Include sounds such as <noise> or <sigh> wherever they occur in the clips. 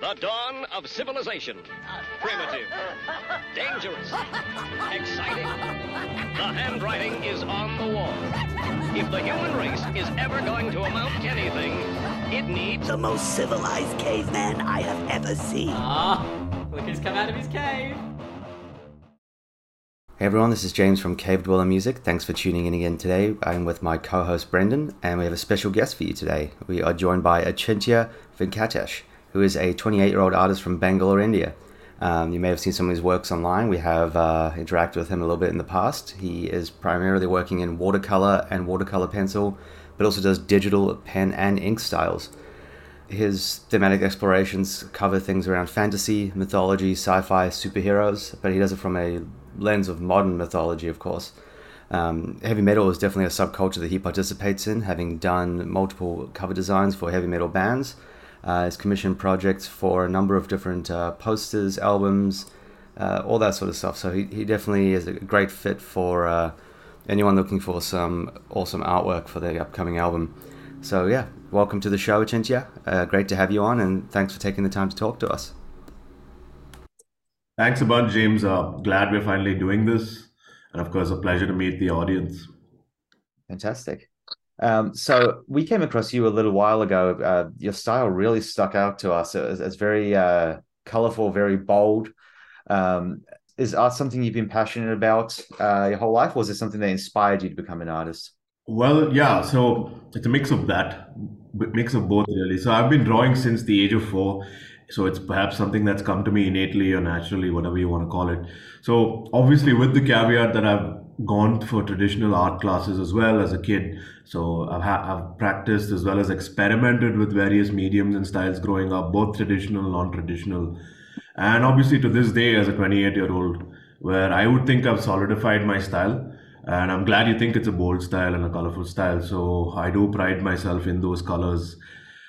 The dawn of civilization. Primitive. Dangerous. Exciting. The handwriting is on the wall. If the human race is ever going to amount to anything, it needs The most civilized caveman I have ever seen. Ah, look who's come out of his cave. Hey everyone, this is James from Cave Dweller Music. Thanks for tuning in again today. I'm with my co host Brendan, and we have a special guest for you today. We are joined by Achintya Venkatesh, who is a 28 year old artist from Bangalore, India. Um, you may have seen some of his works online. We have uh, interacted with him a little bit in the past. He is primarily working in watercolor and watercolor pencil, but also does digital pen and ink styles. His thematic explorations cover things around fantasy, mythology, sci fi, superheroes, but he does it from a lens of modern mythology, of course. Um, heavy metal is definitely a subculture that he participates in, having done multiple cover designs for heavy metal bands. Uh, he's commissioned projects for a number of different uh, posters, albums, uh, all that sort of stuff. So he, he definitely is a great fit for uh, anyone looking for some awesome artwork for their upcoming album. So yeah, welcome to the show, Achintya. Uh, great to have you on, and thanks for taking the time to talk to us. Thanks a bunch, James. Uh, glad we're finally doing this. And of course, a pleasure to meet the audience. Fantastic. Um, so we came across you a little while ago. Uh, your style really stuck out to us. It's, it's very uh, colorful, very bold. Um, is art something you've been passionate about uh, your whole life, or is it something that inspired you to become an artist? Well, yeah, so it's a mix of that, mix of both, really. So I've been drawing since the age of four. So it's perhaps something that's come to me innately or naturally, whatever you want to call it. So obviously, with the caveat that I've gone for traditional art classes as well as a kid. So I've, ha- I've practiced as well as experimented with various mediums and styles growing up, both traditional, and non-traditional, and obviously to this day as a 28 year old, where I would think I've solidified my style. And I'm glad you think it's a bold style and a colorful style. So I do pride myself in those colors.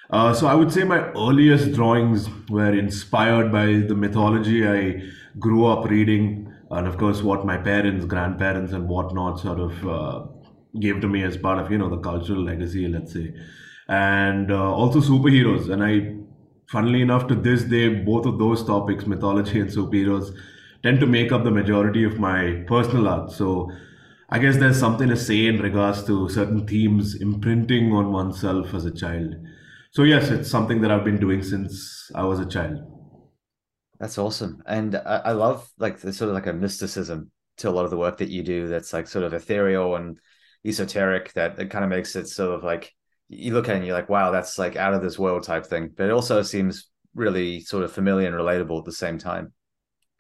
Uh, so I would say my earliest drawings were inspired by the mythology I grew up reading, and of course what my parents, grandparents, and whatnot sort of uh, gave to me as part of you know the cultural legacy, let's say, and uh, also superheroes. And I, funnily enough, to this day, both of those topics, mythology and superheroes, tend to make up the majority of my personal art. So I guess there's something to say in regards to certain themes imprinting on oneself as a child. So yes, it's something that I've been doing since I was a child. That's awesome, and I, I love like the sort of like a mysticism to a lot of the work that you do. That's like sort of ethereal and esoteric. That it kind of makes it sort of like you look at it and you're like, wow, that's like out of this world type thing. But it also seems really sort of familiar and relatable at the same time.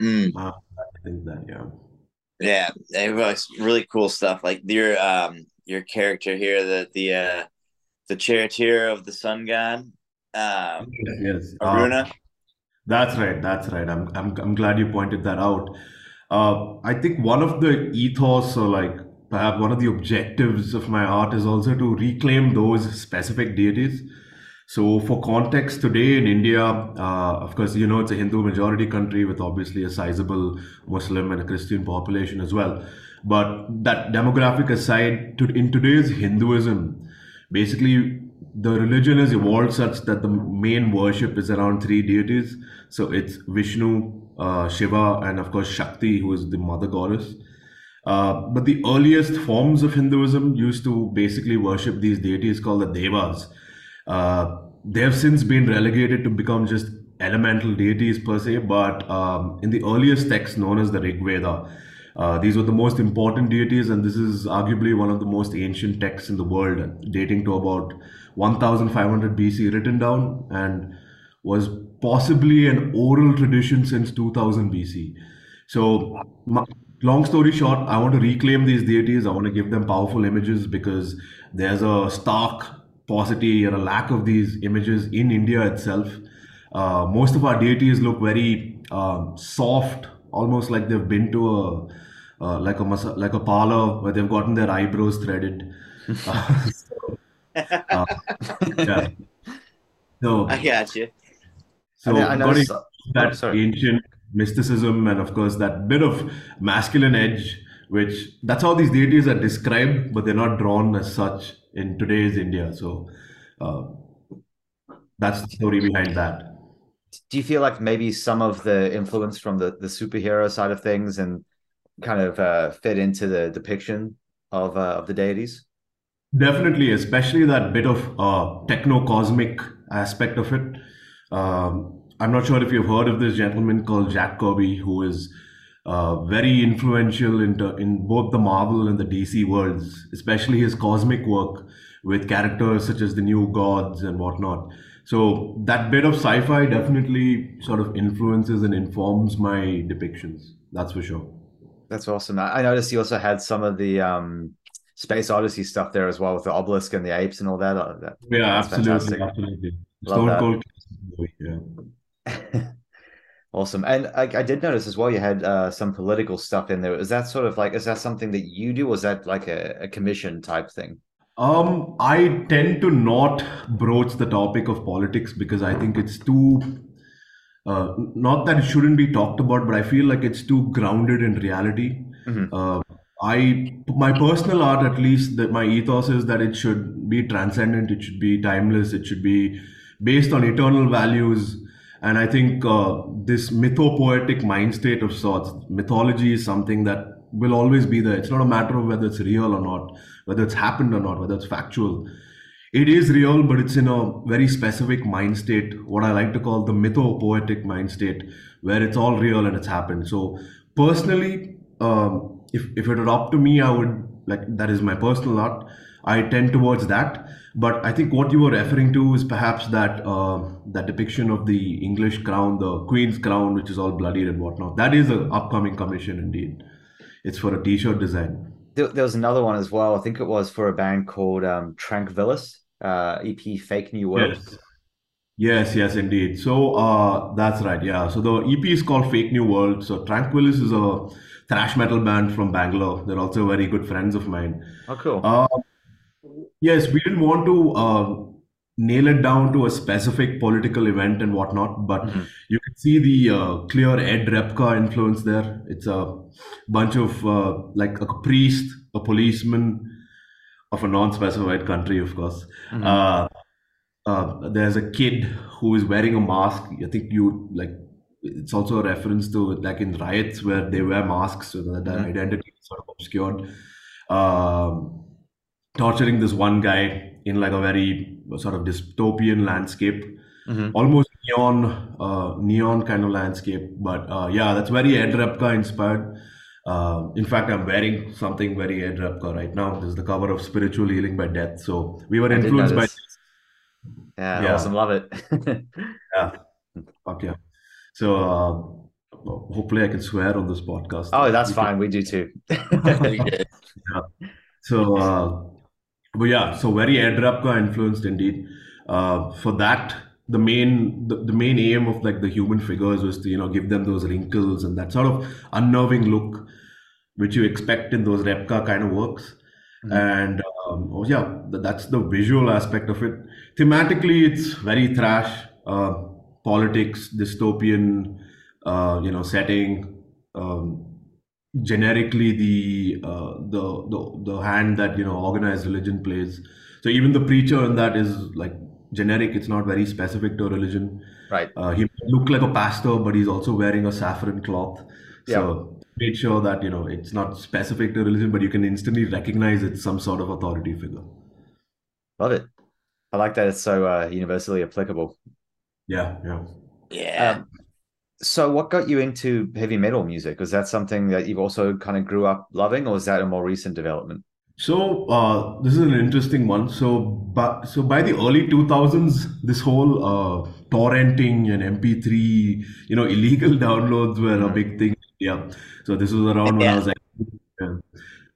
Mm, Uh, I think that yeah. yeah, it was really cool stuff. Like your um your character here, the the uh the charioteer of the sun god, um, Yes. Aruna. That's right. That's right. I'm I'm I'm glad you pointed that out. Uh, I think one of the ethos or like perhaps one of the objectives of my art is also to reclaim those specific deities. So for context, today in India, uh, of course, you know it's a Hindu majority country with obviously a sizable Muslim and a Christian population as well. But that demographic aside, to, in today's Hinduism, basically the religion has evolved such that the main worship is around three deities. So it's Vishnu, uh, Shiva, and of course Shakti, who is the mother goddess. Uh, but the earliest forms of Hinduism used to basically worship these deities called the Devas. Uh, they have since been relegated to become just elemental deities per se, but um, in the earliest texts known as the Rig Veda, uh, these were the most important deities, and this is arguably one of the most ancient texts in the world, dating to about 1500 BC, written down, and was possibly an oral tradition since 2000 BC. So, m- long story short, I want to reclaim these deities. I want to give them powerful images because there's a stark paucity or a lack of these images in India itself. Uh, most of our deities look very um, soft, almost like they've been to a uh, like a masa- like a parlor where they've gotten their eyebrows threaded. Uh, <laughs> so, <laughs> uh, yeah. So, I got you. so I, I know. so- that oh, sorry. ancient mysticism and of course that bit of masculine edge, which that's how these deities are described, but they're not drawn as such in today's India. So uh, that's the story behind that. Do you feel like maybe some of the influence from the the superhero side of things and kind of uh, fit into the depiction of uh, of the deities? Definitely, especially that bit of uh, techno cosmic aspect of it. Um, I'm not sure if you've heard of this gentleman called Jack Kirby, who is uh, very influential in, in both the Marvel and the DC worlds, especially his cosmic work with characters such as the new gods and whatnot. So that bit of sci-fi definitely sort of influences and informs my depictions. That's for sure. That's awesome. I noticed you also had some of the um, Space Odyssey stuff there as well with the obelisk and the apes and all that. Uh, that yeah, absolutely, fantastic. absolutely. Love Stone Cold. Yeah. <laughs> awesome. And I, I, did notice as well you had uh, some political stuff in there. Is that sort of like is that something that you do? Or is that like a, a commission type thing? Um, I tend to not broach the topic of politics because I think it's too. Uh, not that it shouldn't be talked about, but I feel like it's too grounded in reality. Mm-hmm. Uh, I my personal art, at least, that my ethos is that it should be transcendent, it should be timeless, it should be based on eternal values. And I think uh, this mythopoetic mind state of sorts, mythology is something that will always be there. It's not a matter of whether it's real or not, whether it's happened or not, whether it's factual. It is real, but it's in a very specific mind state, what I like to call the mythopoetic mind state, where it's all real and it's happened. So personally, um, if if it were up to me, I would like that is my personal art. I tend towards that. But I think what you were referring to is perhaps that uh, that depiction of the English crown, the Queen's crown, which is all bloodied and whatnot. That is an upcoming commission indeed. It's for a T-shirt design. There, there was another one as well. I think it was for a band called um, Tranquillus, uh, EP Fake New World. Yes. Yes, yes, indeed. So uh, that's right. Yeah. So the EP is called Fake New World. So Tranquillus is a thrash metal band from Bangalore. They're also very good friends of mine. Oh, cool. Uh, yes, we didn't want to uh, nail it down to a specific political event and whatnot, but mm-hmm. you can see the uh, clear Ed Repka influence there. It's a bunch of uh, like a priest, a policeman of a non-specified country, of course. Mm-hmm. Uh, uh, there's a kid who is wearing a mask. I think you like it's also a reference to like in riots where they wear masks so that their mm-hmm. identity is sort of obscured. Um, torturing this one guy in like a very sort of dystopian landscape, mm-hmm. almost neon, uh, neon kind of landscape. But uh, yeah, that's very Ed Repka inspired. Uh, in fact, I'm wearing something very Ed Repka right now. This is the cover of Spiritual Healing by Death. So we were influenced by. Yeah, yeah, awesome. Love it. <laughs> yeah. Fuck yeah. So uh, hopefully I can swear on this podcast. Oh, that's fine. We do too. <laughs> yeah. So, uh, but yeah, so very Ed influenced indeed. Uh, for that, the main the, the main aim of like the human figures was to you know give them those wrinkles and that sort of unnerving look, which you expect in those Repka kind of works. Mm-hmm. And um, oh yeah, that's the visual aspect of it. Thematically, it's very thrash. Uh, politics, dystopian, uh, you know, setting. Um, generically, the, uh, the the the hand that you know organized religion plays. So even the preacher in that is like generic. It's not very specific to religion. Right. Uh, he look like a pastor, but he's also wearing a saffron cloth. So yeah. made sure that you know it's not specific to religion, but you can instantly recognize it's some sort of authority figure. Love it. I like that it's so uh, universally applicable. Yeah, yeah. Yeah. Um, so what got you into heavy metal music? Was that something that you've also kind of grew up loving or was that a more recent development? So uh, this is an interesting one. So, but so by the early 2000s, this whole uh, torrenting and MP3, you know, <laughs> illegal downloads were mm-hmm. a big thing. Yeah. So this was around when I was like,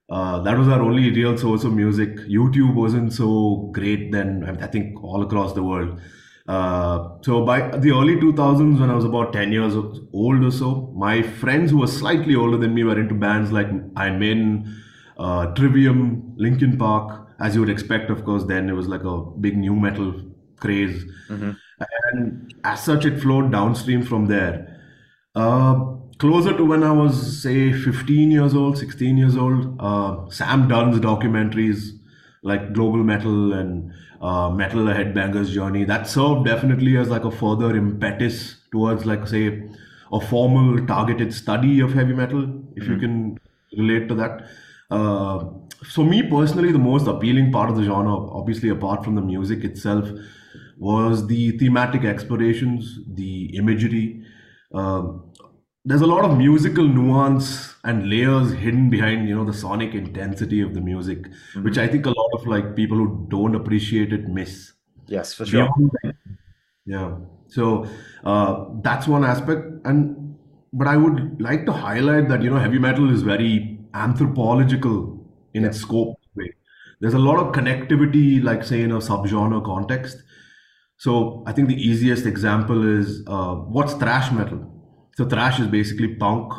uh, that was our only real source of music. YouTube wasn't so great then. I think all across the world. Uh, so by the early 2000s, when I was about 10 years old or so, my friends who were slightly older than me were into bands like Iron Maiden, uh, Trivium, Linkin Park. As you would expect, of course, then it was like a big nu metal craze. Mm-hmm. And as such, it flowed downstream from there. Uh, closer to when I was, say, 15 years old, 16 years old, uh, Sam Dunn's documentaries like global metal and uh, metal headbanger's journey that served definitely as like a further impetus towards like say a formal targeted study of heavy metal if you can relate to that. Uh, so me personally the most appealing part of the genre obviously apart from the music itself was the thematic explorations the imagery um, there's a lot of musical nuance and layers hidden behind you know the sonic intensity of the music which i think a lot of like people who don't appreciate it miss. Yes, for sure. Yeah. So uh, that's one aspect. And but i would like to highlight that you know heavy metal is very anthropological in its scope. Way there's a lot of connectivity like say in a subgenre context. So I think the easiest example is uh, what's thrash metal. So thrash is basically punk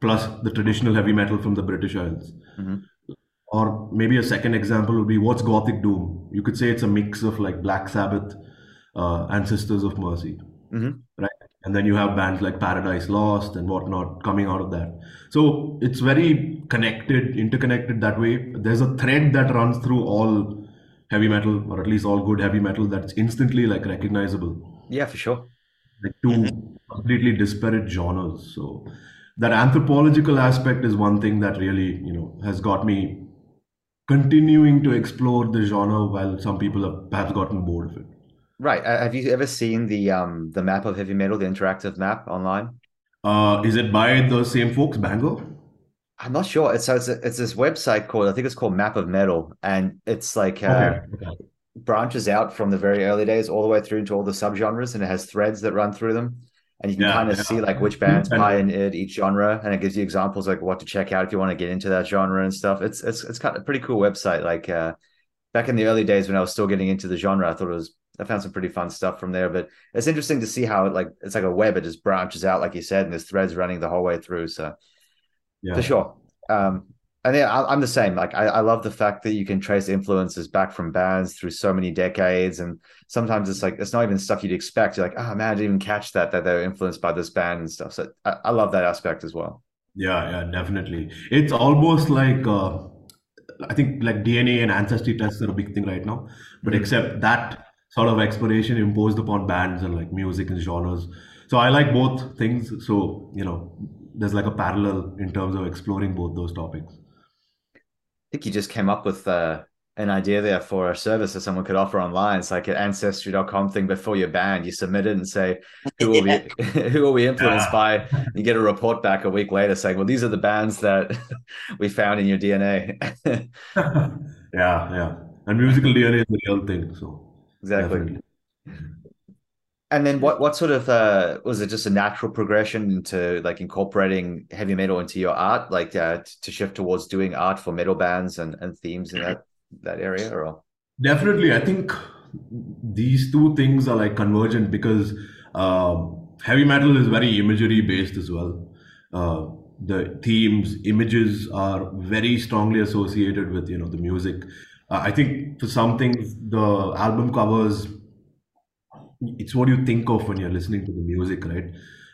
plus the traditional heavy metal from the British Isles. Mm-hmm. Or maybe a second example would be what's gothic doom. You could say it's a mix of like Black Sabbath uh, and Sisters of Mercy, mm-hmm. right? And then you have bands like Paradise Lost and whatnot coming out of that. So it's very connected, interconnected that way. There's a thread that runs through all heavy metal, or at least all good heavy metal, that's instantly like recognizable Yeah, for sure. like 2 mm-hmm. Completely disparate genres. So that anthropological aspect is one thing that really, you know, has got me continuing to explore the genre while some people have perhaps gotten bored of it. Right. Uh, have you ever seen the um the map of heavy metal, the interactive map online? Uh, is it by the same folks, Bango? I'm not sure. It's it's, it's this website called I think it's called Map of Metal, and it's like uh, Okay. okay. branches out from the very early days all the way through into all the subgenres, and it has threads that run through them, and you can Yeah, kind of yeah. see like which bands And- pioneered each genre, and it gives you examples like what to check out if you want to get into that genre and stuff. It's it's it's kind of a pretty cool website. Like uh, back in the early days when I was still getting into the genre, I thought it was I found some pretty fun stuff from there. But it's interesting to see how it like it's like a web. It just branches out, like you said, and there's threads running the whole way through. So Yeah. for sure. Um, and yeah, I, I'm the same. Like I, I love the fact that you can trace influences back from bands through so many decades, and sometimes it's like it's not even stuff you'd expect. You're like, oh man, I didn't even catch that that they're influenced by this band and stuff. So I, I love that aspect as well. Yeah, yeah, definitely. It's almost like uh, I think like DNA and ancestry tests are a big thing right now, but except that sort of exploration imposed upon bands and like music and genres. So I like both things. So you know, there's like a parallel in terms of exploring both those topics. I think you just came up with uh, an idea there for a service that someone could offer online. It's like an ancestry.com thing, before for your band, you submit it and say who will be <laughs> who will be influenced by. You get a report back a week later saying, "Well, these are the bands that <laughs> we found in your DNA." <laughs> Yeah, yeah. And musical DNA is a real thing. So exactly. definitely. And then what what sort of uh was it just a natural progression into like incorporating heavy metal into your art, like uh, to shift towards doing art for metal bands and, and themes in that that area or Definitely, I think these two things are like convergent because um, heavy metal is very imagery based as well. Uh, the themes, images are very strongly associated with you know the music. Uh, I think for some things, the album covers it's what you think of when you're listening to the music, right?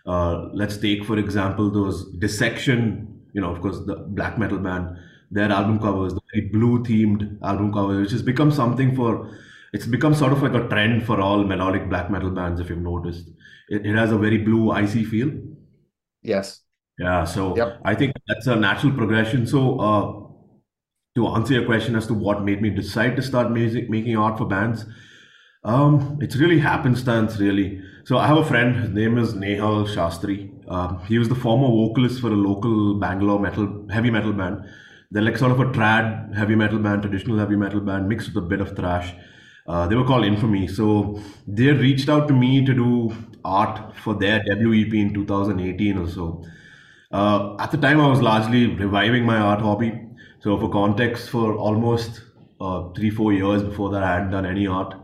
Uh, let's take, for example, those Dissection, you know, of course, the black metal band, their album covers, the very blue themed album covers, which has become something for, it's become sort of like a trend for all melodic black metal bands, if you've noticed. It, it has a very blue, icy feel. yes. Yeah, so Yep. I think that's a natural progression. So, uh, to answer your question as to what made me decide to start music, making art for bands, um, it's really happenstance, really. So, I have a friend. His name is Nehal Shastri. Um, he was the former vocalist for a local Bangalore metal, heavy metal band. They're like sort of a trad heavy metal band, traditional heavy metal band, mixed with a bit of thrash. Uh, they were called Infamy. So they reached out to me to do art for their WEP in 2018 or so. Uh, at the time, I was largely reviving my art hobby. So, for context, for almost uh, three, four years before that, I hadn't done any art.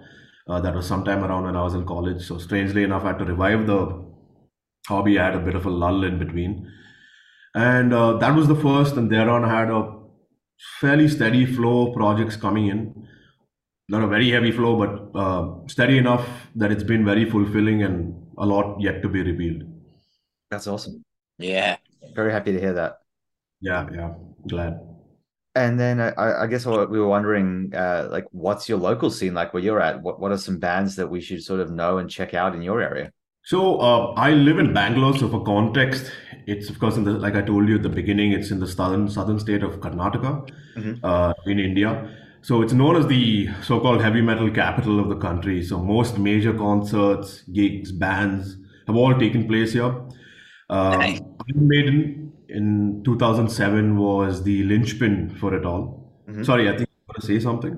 Uh, that was sometime around when I was in college. So, strangely enough, I had to revive the hobby. I had a bit of a lull in between. And uh, that was the first, and thereon I had a fairly steady flow of projects coming in. Not a very heavy flow, but uh, steady enough that it's been very fulfilling and a lot yet to be revealed. That's awesome. Yeah. Very happy to hear that. Yeah, yeah, glad. And then I, I guess what we were wondering, uh, like, what's your local scene like where you're at? What What are some bands that we should sort of know and check out in your area? So uh, I live in Bangalore. So for context, it's of course in the like I told you at the beginning, it's in the southern southern state of Karnataka Mhm. uh, in India. So it's known as the so-called heavy metal capital of the country. So most major concerts, gigs, bands have all taken place here. Um, Nice. Maiden in 2007 was the linchpin for it all. Mhm. Sorry, I think you want to say something.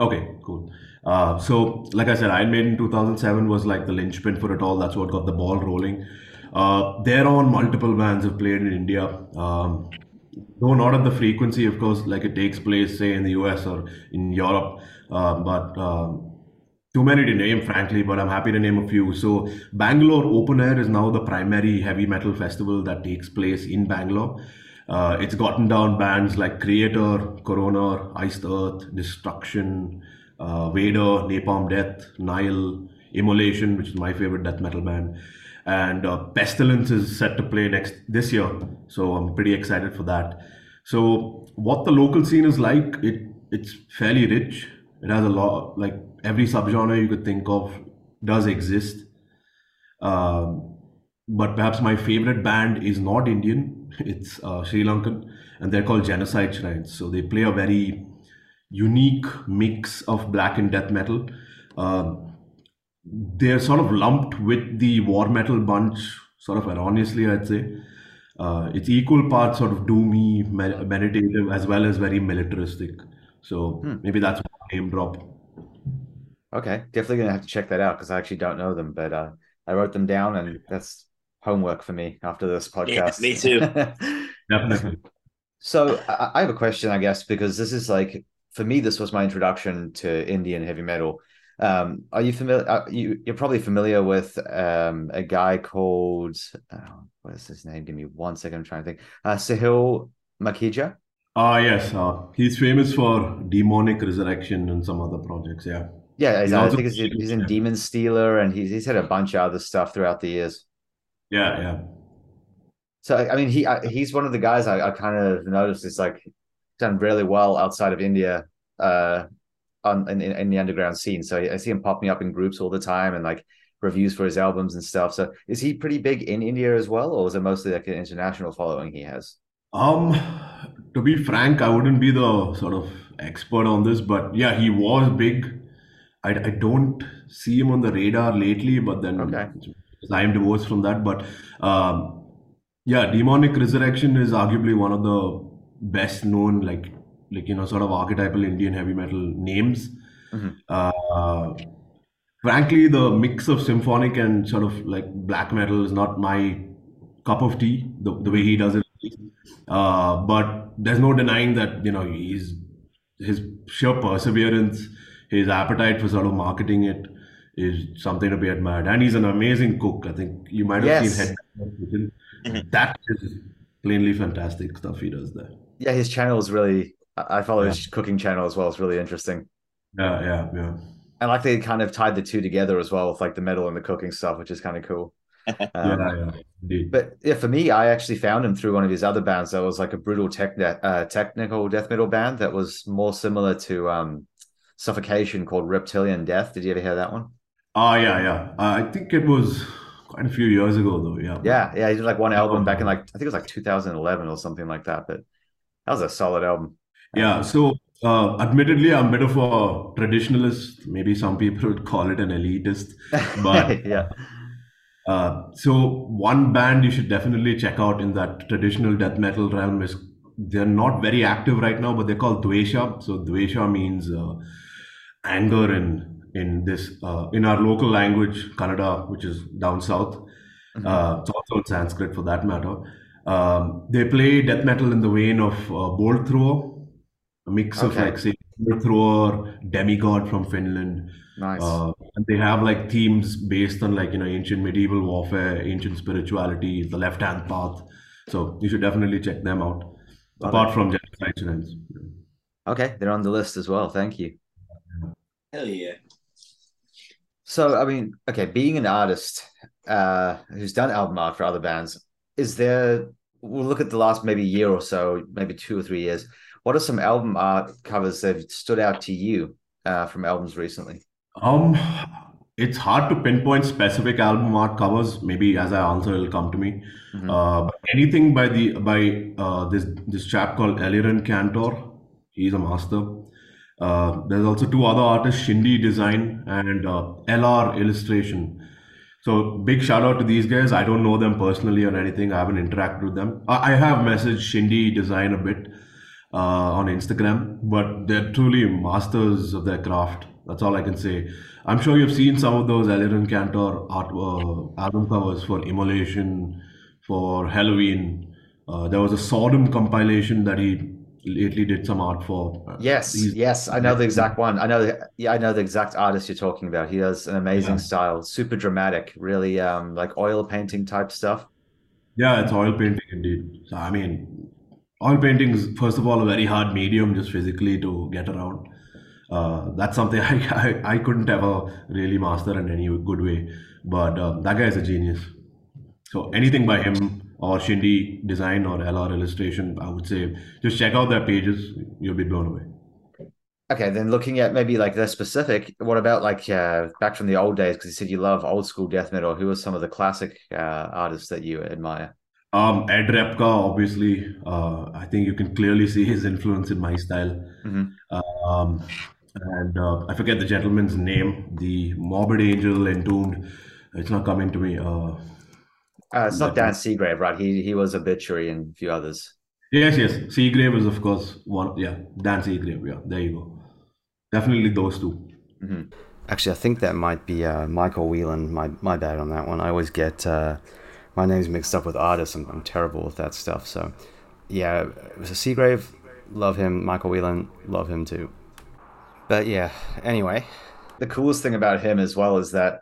Okay, cool. Uh, so, like I said, Iron Maiden 2007 was like the linchpin for it all. That's what got the ball rolling. Uh, thereon, multiple bands have played in India. Um, though not at the frequency, of course, like it takes place, say, in the US or in Europe. Uh, but um, too many to name, frankly, but I'm happy to name a few. So, Bangalore Open Air is now the primary heavy metal festival that takes place in Bangalore. Uh, it's gotten down bands like Kreator, Coroner, Iced Earth, Destruction, uh, Vader, Napalm Death, Nile, Immolation, which is my favorite death metal band, and uh, Pestilence is set to play next this year. So I'm pretty excited for that. So what the local scene is like, it it's fairly rich. It has a lot, like every subgenre you could think of does exist. Um, but perhaps my favorite band is not Indian. <laughs> It's uh, Sri Lankan, and they're called Genocide Shrines. So they play a very unique mix of black and death metal. Um, they're sort of lumped with the war metal bunch, sort of erroneously, I'd say. Uh, it's equal parts sort of doomy, meditative, as well as very militaristic. So Hmm. maybe that's name drop. Okay, definitely gonna have to check that out because I actually don't know them, but uh, I wrote them down, and that's homework for me after this podcast. me too. <laughs> Definitely. So I, I have a question, I guess, because this is like for me, this was my introduction to Indian heavy metal. Um, are you familiar? Uh, you you're probably familiar with um a guy called oh, what is his name? Give me one second. I'm trying to think. Uh, Sahil Makhija. Ah, yes. Uh, he's famous for Demonic Resurrection and some other projects. Yeah. Yeah, he's, I also- think he's, he's in Demonstealer, and he's he's had a bunch of other stuff throughout the years. Yeah, yeah. So I mean, he I, he's one of the guys I, I kind of noticed is like done really well outside of India, uh, on in in the underground scene. So I see him popping up in groups all the time and like reviews for his albums and stuff. So is he pretty big in India as well, or is it mostly like an international following he has? Um, to be frank, I wouldn't be the sort of expert on this, but yeah, he was big. I, I don't see him on the radar lately, but then Okay. I'm divorced from that. But um, yeah, Demonic Resurrection is arguably one of the best known, like like you know, sort of archetypal Indian heavy metal names. Mhm. Uh, frankly, the mix of symphonic and sort of like black metal is not my cup of tea. The, the way he does it, uh, but there's no denying that you know he's his sheer perseverance, his appetite for sort of marketing it is something to be admired. And he's an amazing cook. I think you might have Yes. seen Head Kitchen. That is plainly fantastic stuff he does there. Yeah, his channel is really. I I follow his cooking channel as well. It's really interesting. Yeah, yeah, yeah. I like they kind of tied the two together as well with like the metal and the cooking stuff, which is kind of cool. Yeah, Um, yeah. But yeah, for me, I actually found him through one of his other bands that was like a brutal tech uh, technical death metal band that was more similar to um, Suffocation called Reptilian Death. Did you ever hear that one? Ah, yeah, yeah. Uh, I think it was quite a few years ago, though. Yeah. Yeah, yeah, he did like one album back in like I think it was like 2011 or something like that. But that was a solid album. Yeah, so uh, admittedly, I'm a bit of a traditionalist. Maybe some people would call it an elitist. But <laughs> yeah, uh, so one band you should definitely check out in that traditional death metal realm is they're not very active right now, but they're called Dvesha. So Dvesha means uh, anger in in this uh, in our local language, Kannada, which is down south. Uh, it's also in Sanskrit for that matter. Um, they play death metal in the vein of uh, Bolt Thrower, a mix of like say Bolt Thrower, Demigod from Finland. Nice. Uh, and they have like themes based on like you know ancient medieval warfare, ancient spirituality, the left hand path. So you should definitely check them out. Love apart it. from Genocide Shrines. okay, they're on the list as well. Thank you. Hell yeah. So, I mean, okay, being an artist uh, who's done album art for other bands, is there, we'll look at the last maybe year or so, maybe two or three years. What are some album art covers that have stood out to you uh, from albums recently? Um, it's hard to pinpoint specific album art covers. Maybe as I answer, it'll come to me. Mhm. Uh, but anything by the by uh, this this chap called Eliran Kantor, he's a master. Uh, there's also two other artists, Shindy Design and uh, LR Illustration. So big shout out to these guys. I don't know them personally or anything. I haven't interacted with them. I, I have messaged Shindy Design a bit uh, on Instagram, but they're truly masters of their craft. That's all I can say. I'm sure you've seen some of those Eliran Kantor art uh, album covers for Immolation, for Helloween. Uh, there was a Sodom compilation that he lately did some art for. Yes, he's- yes, I know the exact one. I know, the, yeah, I know the exact artist you're talking about. He has an amazing Yeah. style, super dramatic, really um like oil painting type stuff. Yeah, it's oil painting indeed. So, I mean, oil painting is first of all a very hard medium just physically to get around. Uh, that's something <laughs> I, I I couldn't ever really master in any good way. But uh, that guy is a genius. So anything by him or Shindy Design or LR Illustration, I would say just check out their pages. You'll be blown away. Okay, then looking at maybe like the specific, what about like uh back from the old days? Because you said you love old school death metal. Who are some of the classic uh artists that you admire? Um, Ed Repka, obviously, uh, I think you can clearly see his influence in my style. Mhm. Um, and uh, I forget the gentleman's name, the Morbid Angel Entombed. It's not coming to me. Uh, Uh, it's not Dan Seagrave, right? He he was Obituary and a few others. yes, yes, Seagrave is of course one. Yeah, Dan Seagrave. Yeah, there you go. Definitely those two. Actually, I think that might be uh, Michael Whelan. My my bad on that one. I always get uh, my names mixed up with artists. I'm, I'm terrible with that stuff. So, yeah, it was a Seagrave. Love him. Michael Whelan. Love him too. But yeah, anyway. The coolest thing about him as well is that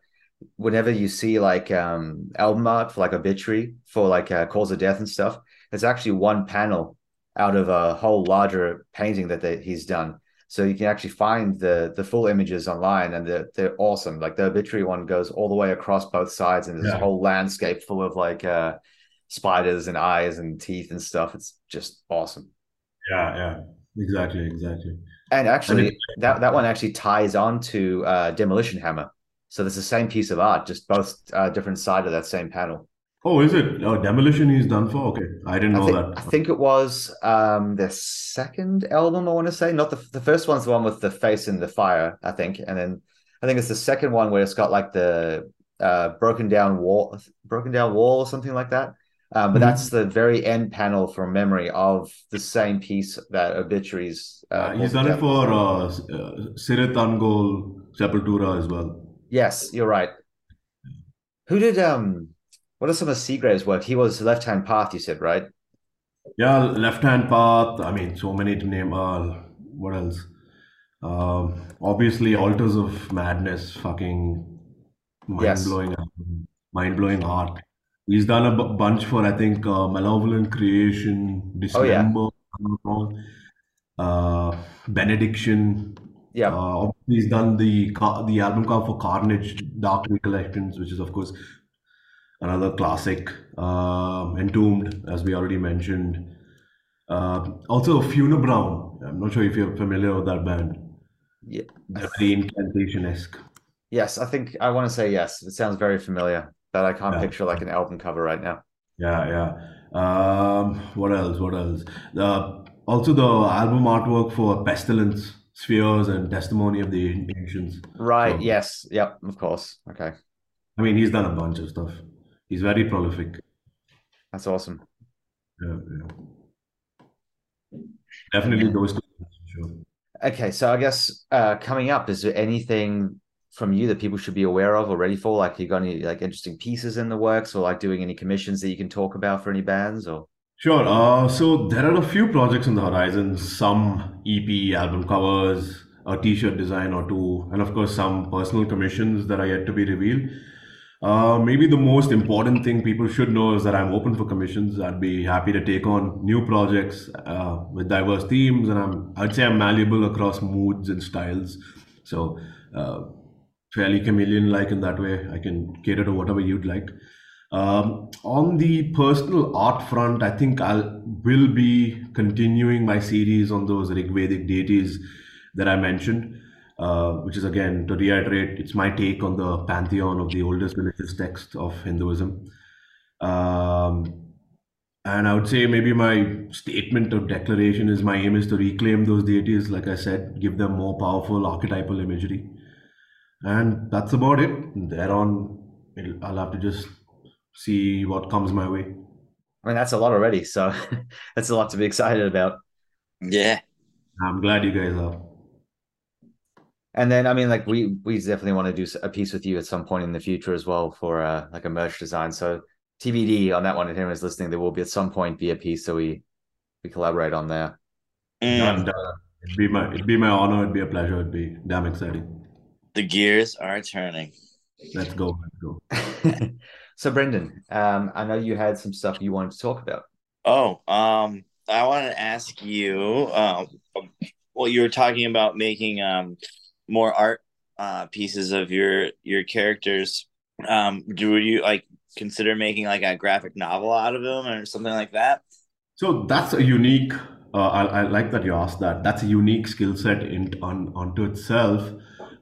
whenever you see like um, album art for like obituary for like uh, cause of death and stuff, it's actually one panel out of a whole larger painting that they, he's done. So you can actually find the the full images online, and they're they're awesome. Like the obituary one goes all the way across both sides, and there's a whole landscape full of like uh, spiders and eyes and teeth and stuff. It's just awesome. Yeah, yeah, exactly, exactly. And actually, that that one actually ties on to uh, Demolition Hammer. So there's the same piece of art, just both uh, different side of that same panel. Oh, is it? Oh, Demolition he's done for? Okay, I didn't I know think, that. I think it was um, the second album. I want to say not the the first one's the one with the face in the fire. I think, and then I think it's the second one where it's got like the uh, broken down wall, broken down wall or something like that. Um, but Mhm. that's the very end panel from memory of the same piece that obituaries. Uh, Uh, he's done it for uh, uh, Sirit Angol Sepultura as well. Yes, you're right. Who did um? What are some of Seagrave's work? He was Left Hand Path. You said right. Yeah, Left Hand Path. I mean, so many to name. Uh, what else? Um, obviously, Altars of Madness. Fucking mind blowing, mind blowing art. He's done a bunch for I think uh, Malevolent Creation, Oh, yeah. Dismember, if I'm not wrong. uh, Benediction. Yeah. Uh, obviously he's done the the album cover for Carnage, Dark Recollections, which is of course another classic. Um Entombed, as we already mentioned. Uh, also, Brown. I'm not sure if you're familiar with that band. Yeah. Very incantation-esque. Yes, I think I want to say yes. It sounds very familiar, but I can't Yeah. picture like an album cover right now. Yeah, yeah. Um, what else? What else? Uh, also, the album artwork for Pestilence, Spheres, and Testimony of the Ancients. Right. So- Yes. Yep. Of course. Okay. I mean, he's done a bunch of stuff. He's very prolific. That's awesome. Yeah, yeah. Definitely those two, sure. Okay, so I guess uh, coming up, is there anything from you that people should be aware of or ready for? Like, you got any like interesting pieces in the works, or like doing any commissions that you can talk about for any bands? Or Sure. Uh, so there are a few projects on the horizon, some EP album covers, a t-shirt design or two, and of course some personal commissions that are yet to be revealed. Uh, maybe the most important thing people should know is that I'm open for commissions. I'd be happy to take on new projects uh, with diverse themes, and I'm I'd say I'm malleable across moods and styles. So uh, fairly chameleon-like in that way. I can cater to whatever you'd like. Um, on the personal art front, I think I will be continuing my series on those Rigvedic deities that I mentioned, uh, which is again to reiterate, it's my take on the pantheon of the oldest religious text of Hinduism. Um, and I would say maybe my statement or declaration is my aim is to reclaim those deities, like I said, give them more powerful archetypal imagery. And that's about it. Thereon, it'll- I'll have to just see what comes my way. I mean, that's a lot already. So <laughs> that's a lot to be excited about. Yeah. I'm glad you guys are. And then, I mean, like we we definitely want to do a piece with you at some point in the future as well for uh, like a merch design. So TBD on that one. If anyone's listening, there will be at some point be a piece that we we collaborate on there. Mm, Done, done. It'd be my it'd be my honor. It'd be a pleasure. It'd be damn exciting. The gears are turning. Let's go. Let's go. <laughs> so Brendan, um, I know you had some stuff you wanted to talk about. Oh, um, I want to ask you. Um, well, you were talking about making um more art uh pieces of your your characters. Um, do you like consider making like a graphic novel out of them or something like that? So that's a unique. Uh, I, I like that you asked that. That's a unique skill set in on onto itself.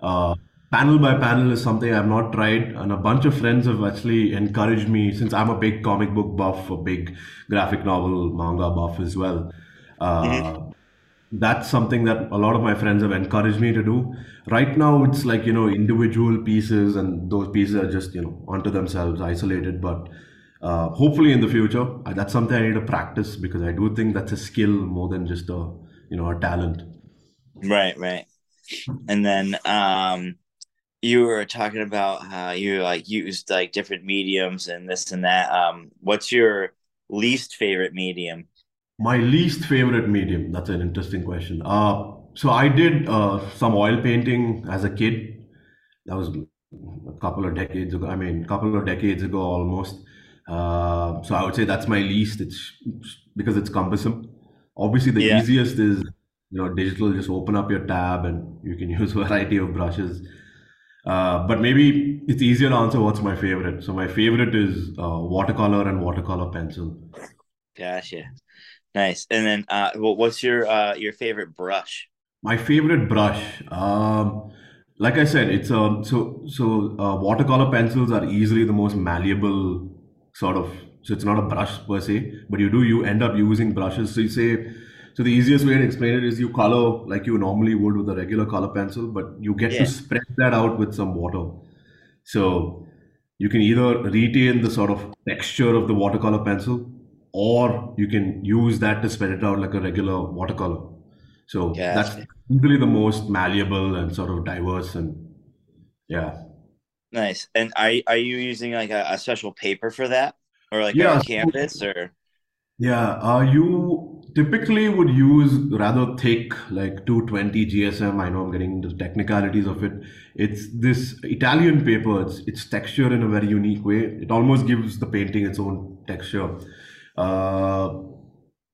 Uh, panel by panel is something I've not tried, and a bunch of friends have actually encouraged me. Since I'm a big comic book buff, a big graphic novel manga buff as well. Uh, that's something that a lot of my friends have encouraged me to do. Right now, it's like you know individual pieces, and those pieces are just you know onto themselves, isolated. But uh, hopefully in the future, that's something I need to practice because I do think that's a skill more than just a you know a talent. Right, right. And then um you were talking about how you like used like different mediums and this and that. Um what's your least favorite medium? My least favorite medium. That's an interesting question. Uh, so I did uh, some oil painting as a kid. That was a couple of decades ago. I mean, a couple of decades ago almost. Uh, so I would say that's my least. It's because it's cumbersome. Obviously, the Yeah. easiest is you know digital. Just open up your tab and you can <laughs> use a variety of brushes. Uh, but maybe it's easier to answer what's my favorite. So my favorite is uh, watercolor and watercolor pencil. Gotcha. Nice. And then uh what's your uh your favorite brush? My favorite brush, um, like I said, it's a so so uh, watercolor pencils are easily the most malleable sort of. So it's not a brush per se, but you do you end up using brushes. So you say, so the easiest way to explain it is you color like you normally would with a regular color pencil, but you get Yeah. to spread that out with some water. So you can either retain the sort of texture of the watercolor pencil, or you can use that to spread it out like a regular watercolor. So that's Gotcha. usually the most malleable and sort of diverse and yeah. Nice. And are are you using like a, a special paper for that? Or like Yeah, a so- canvas or Yeah, uh, you typically would use rather thick, like 220 GSM. I know I'm getting into the technicalities of it. It's this Italian paper. It's it's textured in a very unique way. It almost gives the painting its own texture. Uh,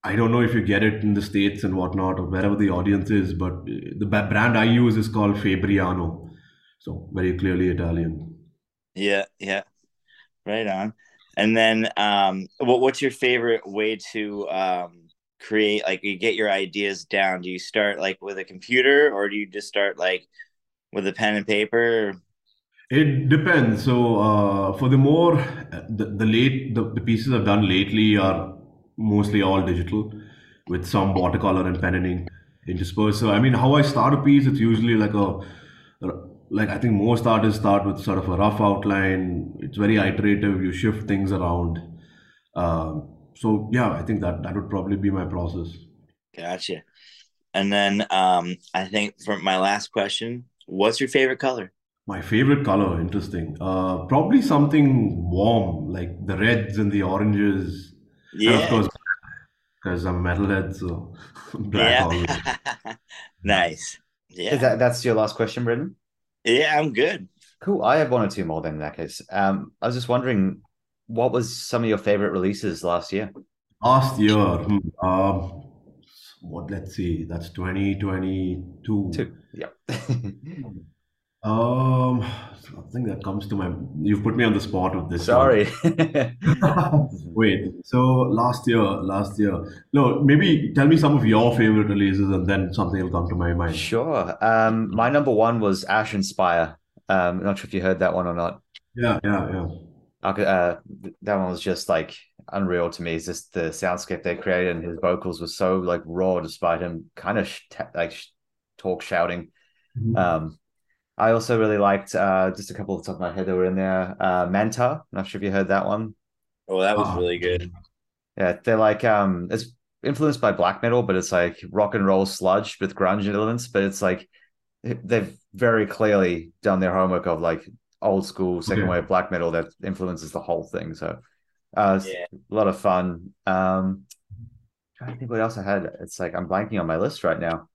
I don't know if you get it in the States and whatnot or wherever the audience is, but the brand I use is called Fabriano. So very clearly Italian. yeah, yeah. Right on. And then um what what's your favorite way to um create like you get your ideas down? Do you start like with a computer or do you just start like with a pen and paper? It depends. So, uh, for the more the, the late the, the pieces I've done lately are mostly all digital, with some watercolor and pen and ink interspersed. So, I mean, how I start a piece, it's usually like a like I think most artists start with sort of a rough outline. It's very iterative. You shift things around. Um, so, yeah, I think that that would probably be my process. Gotcha. And then um I think for my last question, what's your favorite color? My favorite color, interesting. Uh, probably something warm, like the reds and the oranges. And of course, because I'm a metalhead, so <laughs> black. Yeah. <laughs> Nice. Is Yeah. that that's your last question, Brendan? Yeah, I'm good. Cool. I have one or two more then in that case. Um, I was just wondering, what was some of your favorite releases last year? Last year, hmm, um, what? Let's see, that's 2022. Two. Yep. <laughs> <laughs> Um, something that comes to my. You've put me on the spot with this. Sorry. <laughs> Wait, so last year, last year. No, maybe tell me some of your favorite releases and then something will come to my mind. Sure. Um, my number one was Ash Inspire. Um, not sure if you heard that one or not. Yeah, yeah, yeah. Uh, that one was just like unreal to me. It's just the soundscape they created, and his vocals were so like raw, despite him kind of sh like sh talk shouting. Mhm. Um, I also really liked uh, just a couple of the top of my head that were in there. Uh, Manta. I'm not sure if you heard that one. Oh, that was Ah. really good. Yeah, they're like um, it's influenced by black metal, but it's like rock and roll sludge with grunge elements. But it's like they've very clearly done their homework of like old school second Okay. wave black metal that influences the whole thing. So uh, Yeah. a lot of fun. Um, trying to think what else I had. It's like I'm blanking on my list right now.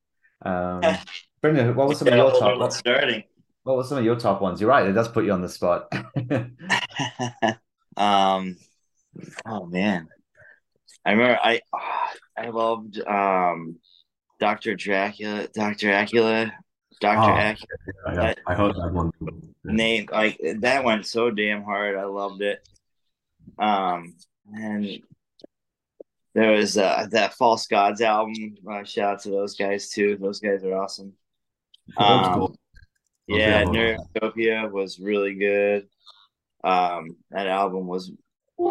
Um, <laughs> Brendan, what was some of Got a your top? new starting. What were some of your top ones? You're right; it does put you on the spot. <laughs> um, oh man, I remember I <sighs> I loved um Doctor Dracula, Doctor Acula, Doctor Ah. Acula. Yeah. I heard that one Name like that went so damn hard. I loved it. Um, and there was uh, that False Gods album. Uh, shout out to those guys too. Those guys are awesome. Um. Yeah, Okay. Neurotopia was really good. Um, that album was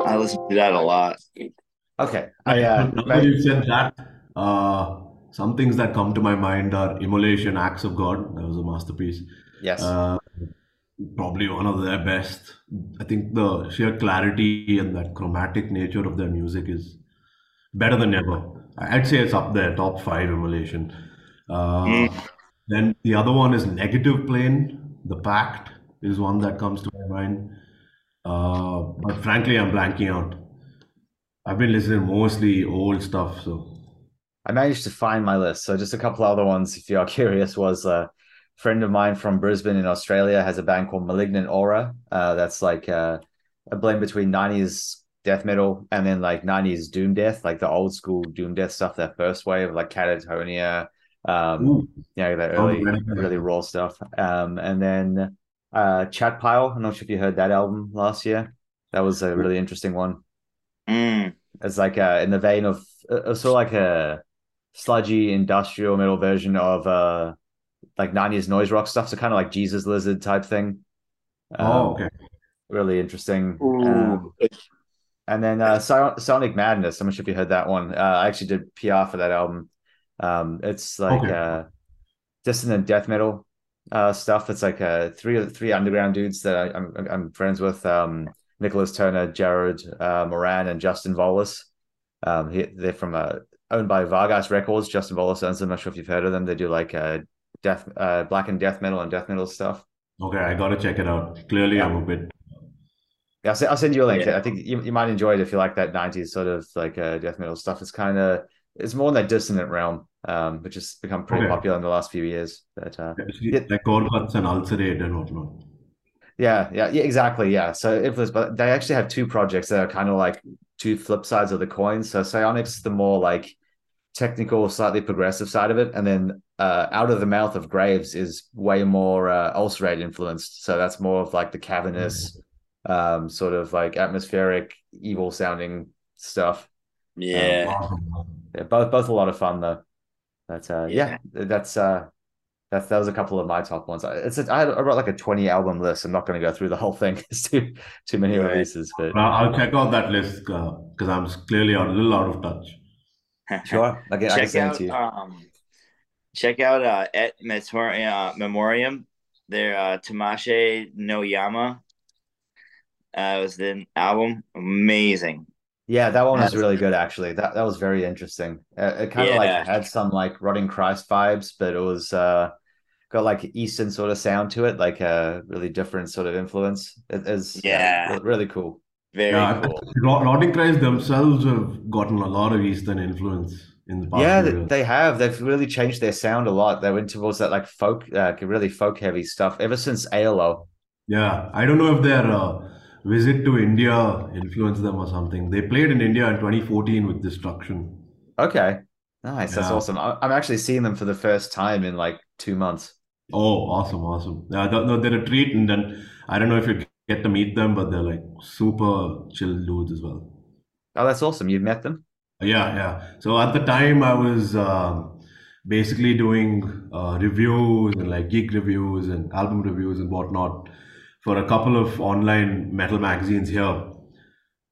I listened to that a lot. okay, I uh, <laughs> Now that you said that, uh, some things that come to my mind are Immolation, Acts of God. That was a masterpiece. yes, Uh, probably one of their best. I think the sheer clarity and that chromatic nature of their music is better than ever. I'd say it's up there, top five Immolation. Uh, Mm. Then the other one is Negative Plane. The Pact is one that comes to my mind. Uh, but frankly, I'm blanking out. I've been listening mostly old stuff, so. I managed to find my list. So just a couple other ones, if you are <laughs> curious, was a friend of mine from Brisbane in Australia has a band called Malignant Aura. Uh, that's like uh, a blend between 90s death metal and then like 90s doom death, like the old school doom death stuff, that first wave, like Katatonia, um, Ooh, you know, the Oh, early, really raw stuff. Um, and then uh, Chat Pile. I'm not sure if you heard that album last year. That was a really interesting one. Mm. It's like uh, in the vein of uh, sort of like a sludgy industrial metal version of uh like 90s noise rock stuff. So kind of like Jesus Lizard type thing. Um, oh, okay. Really interesting. Um, and then uh, Sonic Madness. I'm not sure if you heard that one. Uh, I actually did PR for that album. Um, it's like Okay. uh, dissonant death metal uh, stuff. It's like uh, three three underground dudes that I, I'm I'm friends with. Um, Nicholas Turner, Jared uh, Moran, and Justin Volas. Um, he, they're from uh, owned by Vargas Records. Justin Volas owns them. I'm not sure if you've heard of them. They do like uh, death, uh, black and death metal and death metal stuff. Okay, I gotta check it out. Clearly, Yeah. I'm a bit. Yeah, I'll, I'll send you a link. Yeah. I think you, you might enjoy it if you like that 90s sort of like uh, death metal stuff. It's kind of it's more in that dissonant realm, um, which has become pretty Okay. popular in the last few years. But uh, Especially like Gorguts and Ulcerate and whatnot. yeah, yeah, yeah, exactly. Yeah. So influenced, but they actually have two projects that are kind of like two flip sides of the coin. So Psionics, the more like technical, slightly progressive side of it, and then uh, Out of the Mouth of Graves is way more uh, ulcerate influenced. So that's more of like the cavernous, um, sort of like atmospheric, evil sounding stuff. Yeah. Awesome. Yeah, both both a lot of fun though. But uh, yeah. that's uh, that's that was a couple of my top ones. I- It's a, I, I wrote like a twenty album list. I'm not going to go through the whole thing. <laughs> It's too too many Right. releases, but I'll I'll check out that list because I'm clearly a little out of touch. <laughs> sure, I can, I can check send it out to you. um check out uh et Metor- uh, memoriam their uh Tamashe no Yama uh was the album amazing Yeah, that one was really good actually. That that was very interesting. Uh, it kind of Yeah. like had some like Rotting Christ vibes, but it was uh got like Eastern sort of sound to it, like a really different sort of influence. It is Yeah. really cool. very Yeah, cool <laughs> Rot- Rotting Christ themselves have gotten a lot of Eastern influence in the past Yeah, years. they have. They've really changed their sound a lot. They went towards that like folk, uh, really folk heavy stuff ever since AEALO. Yeah, I don't know if their uh, visit to India influenced them or something. They played in India in 2014 with Destruction. Okay, nice. That's awesome. I'm actually seeing them for the first time in like two months. Oh, awesome, awesome. Yeah, they're, no, they're a treat, and then I don't know if you get to meet them, but they're like super chill dudes as well. Oh, that's awesome. You've met them? Yeah, yeah. So at the time, I was um, basically doing uh, reviews and like gig reviews and album reviews and whatnot for a couple of online metal magazines here.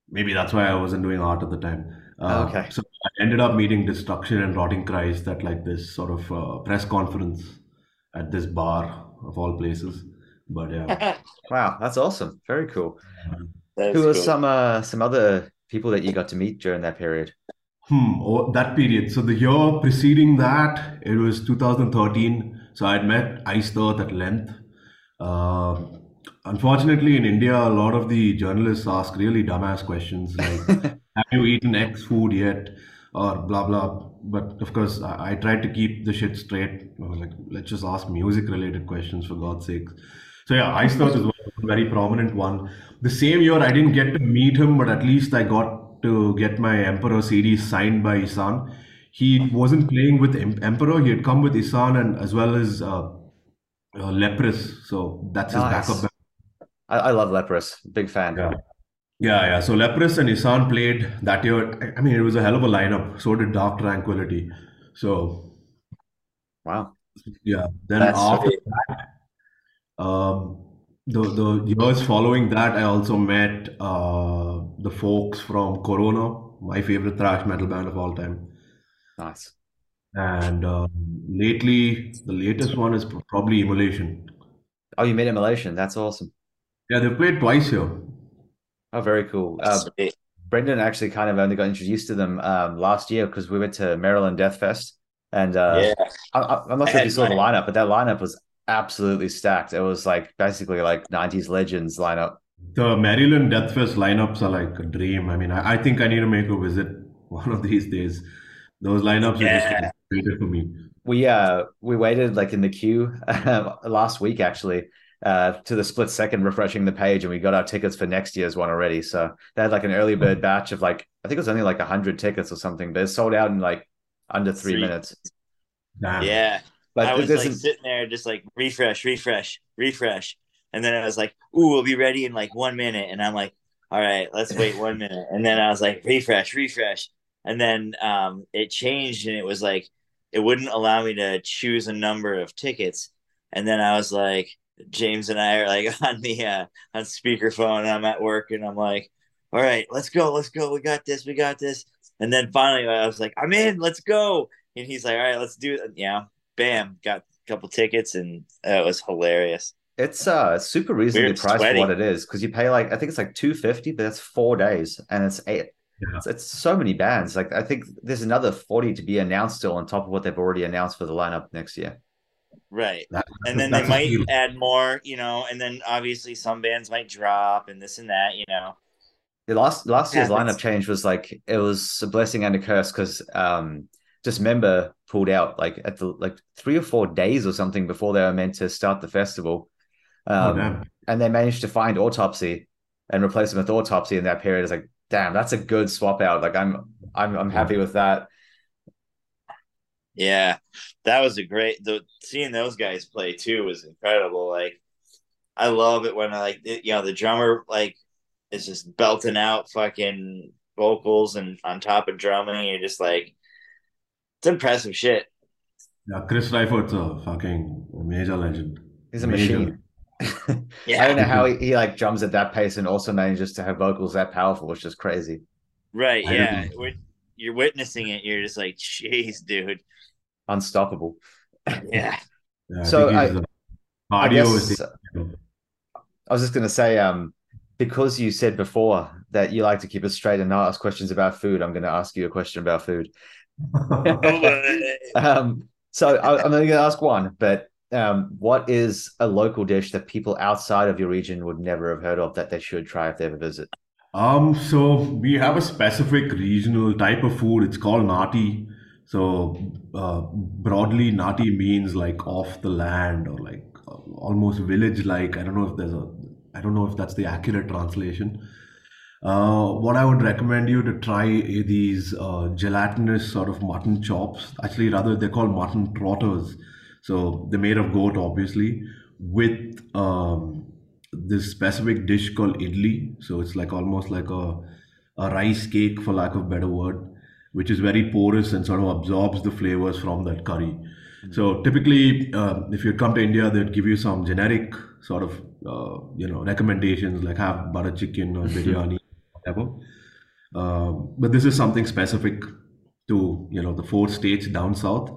Maybe that's why I wasn't doing art at the time. Uh, Okay. So I ended up meeting Destruction and Rotting Christ at like this sort of uh, press conference at this bar of all places. But yeah, <laughs> Wow, that's awesome. Very cool. That's Who are cool. some uh some other people that you got to meet during that period? hmm, oh, that period. So the year preceding that, it was 2013. So I'd met Iced Earth at length. Um unfortunately, in India, a lot of the journalists ask really dumbass questions like, <laughs> "Have you eaten X food yet?" or blah blah. But of course, I, I tried to keep the shit straight. I was like, let's just ask music-related questions for God's sake. So yeah, Iced Earth is one very prominent one. The same year, I didn't get to meet him, but at least I got to get my Emperor CD signed by Ihsahn. He wasn't playing with Emperor; he had come with Ihsahn and as well as uh, uh, Leprous. So that's his Nice. backup. I, I love Leprous. Big fan. Yeah. Yeah, yeah. So Leprous and Ihsahn played that year. I- mean, it was a hell of a lineup. So did Dark Tranquillity. So Wow. yeah. Then That's after that, um, the the years following that, I also met uh, the folks from Coroner, my favorite thrash metal band of all time. Nice. And um, lately, the latest one is probably Immolation. Oh, you met Immolation. That's awesome. Yeah, they played twice here. Oh, very cool. Uh, Brendan actually kind of only got introduced to them um, last year because we went to Maryland Death Fest, and uh, yeah. I, I- I'm not I sure if you saw the lineup, but that lineup was absolutely stacked. It was like basically like 90s legends lineup. The Maryland Death Fest lineups are like a dream. I mean, I, I think I need to make a visit <laughs> one of these days. Those lineups are just Yeah. created for me. We uh we waited like in the queue <laughs> last week actually uh to the split second refreshing the page and we got our tickets for next year's one already. So they had like an early bird batch of like I think it was only like hundred tickets or something, but it sold out in like under three Three. minutes. Damn. Yeah. But I was like is sitting there just like refresh, refresh, refresh. And then I was like, ooh, we'll be ready in like one minute. And I'm like, all right, let's wait one <laughs> minute. And then I was like, refresh, refresh. And then um, it changed and it was like, it wouldn't allow me to choose a number of tickets. And then I was like, James and I are like <laughs> on the uh, on speakerphone and I'm at work and I'm like, all right, let's go, let's go. We got this, we got this. And then finally I was like, I'm in, let's go. And he's like, all right, let's do it. Yeah bam, got a couple tickets, and uh, it was hilarious. it's uh super reasonably Weird priced for what it is because you pay like I think it's like two fifty, but that's four days and it's eight. Yeah. It's, it's so many bands. Like I think there's another forty to be announced still on top of what they've already announced for the lineup next year. Right. That- And then they might steal. add more, you know, and then obviously some bands might drop and this and that, you know. The last last year's lineup change was like it was a blessing and a curse because um Dismember pulled out like at the like three or four days or something before they were meant to start the festival. Oh, Um, damn. and they managed to find Autopsy and replace them with Autopsy in that period. It's like, damn, that's a good swap out. Like I'm I'm I'm happy with that. Yeah. That was a great the seeing those guys play too was incredible. Like I love it when I like it- you know, the drummer like is just belting out fucking vocals and on top of drumming. You're just like it's impressive shit. Yeah, Chris Reifert's a fucking major legend. He's a Major machine. <laughs> Yeah. I don't know how he, he like drums at that pace and also manages to have vocals that powerful, which is crazy. Right, yeah. agree. When you're witnessing it, you're just like, jeez, dude. Unstoppable. Yeah. Yeah, I So think I- uh, I guess I was just gonna say, um, because you said before that you like to keep it straight and not ask questions about food, I'm gonna ask you a question about food. <laughs> Um, so I, I'm only going to ask one, but um, what is a local dish that people outside of your region would never have heard of that they should try if they ever visit? Um, so we have a specific regional type of food. It's called nati. So uh, broadly, nati means like off the land or like almost village-like. I don't know if there's a, I don't know if that's the accurate translation. Uh, what I would recommend you to try these uh, gelatinous sort of mutton chops. Actually, rather they're called mutton trotters. So they're made of goat, obviously, with um, this specific dish called idli. So it's like almost like a, a rice cake, for lack of better word, which is very porous and sort of absorbs the flavors from that curry. So typically, uh, if you come to India, they'd give you some generic sort of uh, you know recommendations like have butter chicken or <laughs> biryani, whatever. Uh, but this is something specific to you know the four states down south.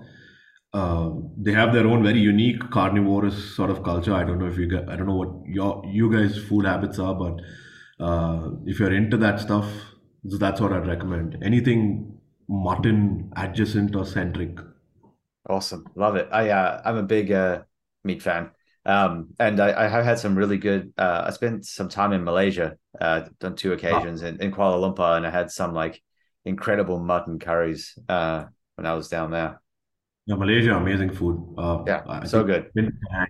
Uh, they have their own very unique carnivorous sort of culture. I don't know if you get, I don't know what your you guys' food habits are, but uh, if you're into that stuff, that's what I'd recommend. Anything mutton adjacent or centric. Awesome, love it. I uh, I'm a big uh, meat fan, um, and I, I have had some really good. Uh, I spent some time in Malaysia, uh, on two occasions in, in Kuala Lumpur, and I had some like incredible mutton curries uh, when I was down there. Yeah, Malaysia, amazing food. Uh, Yeah, I so good. in Penang,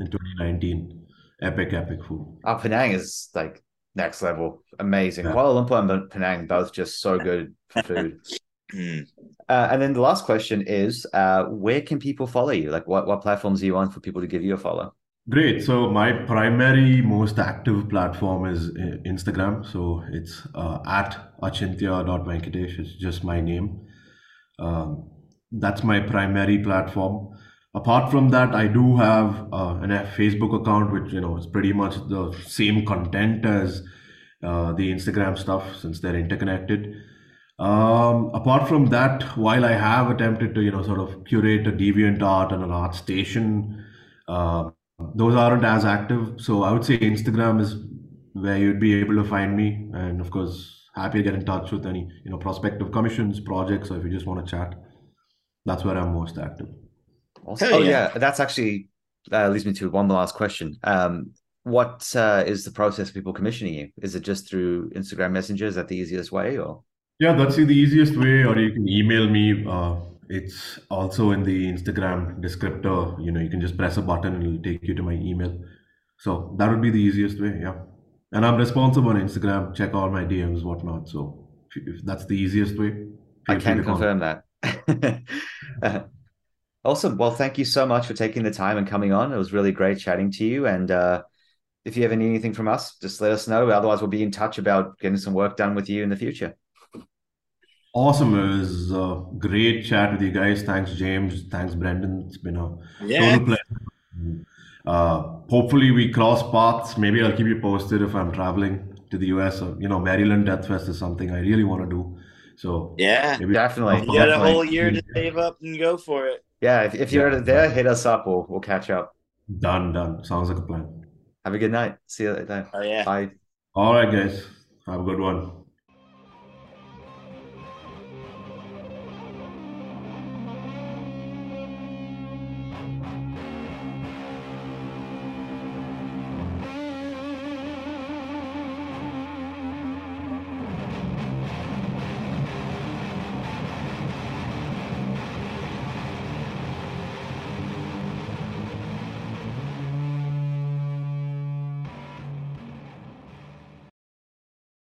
in 2019, epic, epic food. Our Penang is like next level, amazing. Yeah. Kuala Lumpur and Penang both just so good for <laughs> food. Hmm. Uh, and then the last question is, uh, where can people follow you? Like, what what platforms are you on for people to give you a follow? Great. So my primary, most active platform is uh, Instagram. So it's uh, at achintya.venkatesh. It's just my name. Um, that's my primary platform. Apart from that, I do have uh, an a Facebook account, which you know is pretty much the same content as uh, the Instagram stuff, since they're interconnected. Um, apart from that, while I have attempted to you know sort of curate a deviant art and an art station, uh, those aren't as active. So I would say Instagram is where you'd be able to find me, and of course, happy to get in touch with any you know prospective commissions, projects, or if you just want to chat. That's where I'm most active. Awesome. Hell Oh yeah. yeah, that's actually uh, leads me to one last question. Um, what uh, is the process of people commissioning you? Is it just through Instagram Messenger? Is that the easiest way, or Yeah, that's the easiest way, or you can email me. Uh, it's also in the Instagram descriptor. You know, you can just press a button and it'll take you to my email. So that would be the easiest way. Yeah, and I'm responsive on Instagram. Check all my DMs, whatnot. So if, if that's the easiest way, I can confirm that. Uh, <laughs> awesome. Well, thank you so much for taking the time and coming on. It was really great chatting to you. And uh, if you ever need anything from us, just let us know. Otherwise, we'll be in touch about getting some work done with you in the future. Awesome. It was a great chat with you guys. Thanks, James. Thanks, Brendan. It's been a Yeah. total pleasure. Uh, hopefully we cross paths. Maybe I'll keep you posted if I'm traveling to the US or you know Maryland Death Fest is something I really want to do. So Yeah. maybe Definitely. You got a whole year to save up and go for it. Yeah, if, if you're Yeah. there, hit us up. We'll, we'll catch up. done, done. Sounds like a plan. Have a good night. See you later. Oh yeah. Bye. All right, guys. Have a good one.